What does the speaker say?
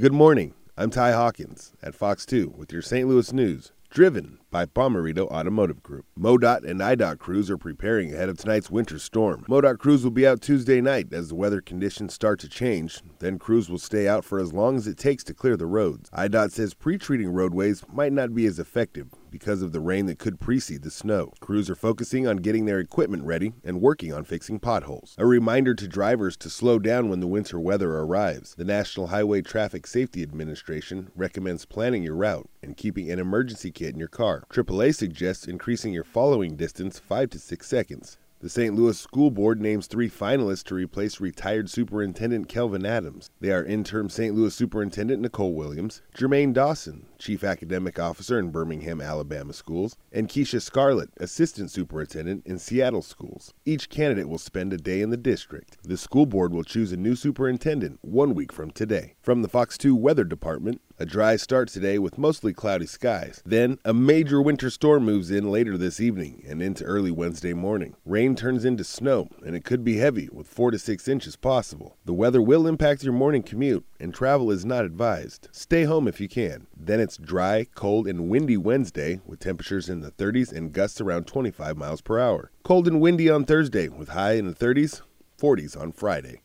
Good morning. I'm Ty Hawkins at Fox 2 with your St. Louis news, driven by Bommarito Automotive Group. MoDOT and IDOT crews are preparing ahead of tonight's winter storm. MoDOT crews will be out Tuesday night as the weather conditions start to change. Then crews will stay out for as long as it takes to clear the roads. IDOT says pre-treating roadways might not be as effective because of the rain that could precede the snow. Crews are focusing on getting their equipment ready and working on fixing potholes. A reminder to drivers to slow down when the winter weather arrives. The National Highway Traffic Safety Administration recommends planning your route and keeping an emergency kit in your AAA suggests increasing your following distance 5 to 6 seconds. The St. Louis School Board names three finalists to replace retired Superintendent Kelvin Adams. They are interim St. Louis Superintendent Nicole Williams, Jermaine Dawson, Chief Academic Officer in Birmingham, Alabama schools, and Keisha Scarlett, Assistant Superintendent in Seattle schools. Each candidate will spend a day in the district. The school board will choose a new superintendent one week from today. From the Fox 2 Weather Department, a dry start today with mostly cloudy skies. Then, a major winter storm moves in later this evening and into early Wednesday morning. Rain turns into snow, and it could be heavy with 4 to 6 inches possible. The weather will impact your morning commute, and travel is not advised. Stay home if you can. Then it's dry, cold, and windy Wednesday with temperatures in the 30s and gusts around 25 miles per hour. Cold and windy on Thursday with high in the 30s, 40s on Friday.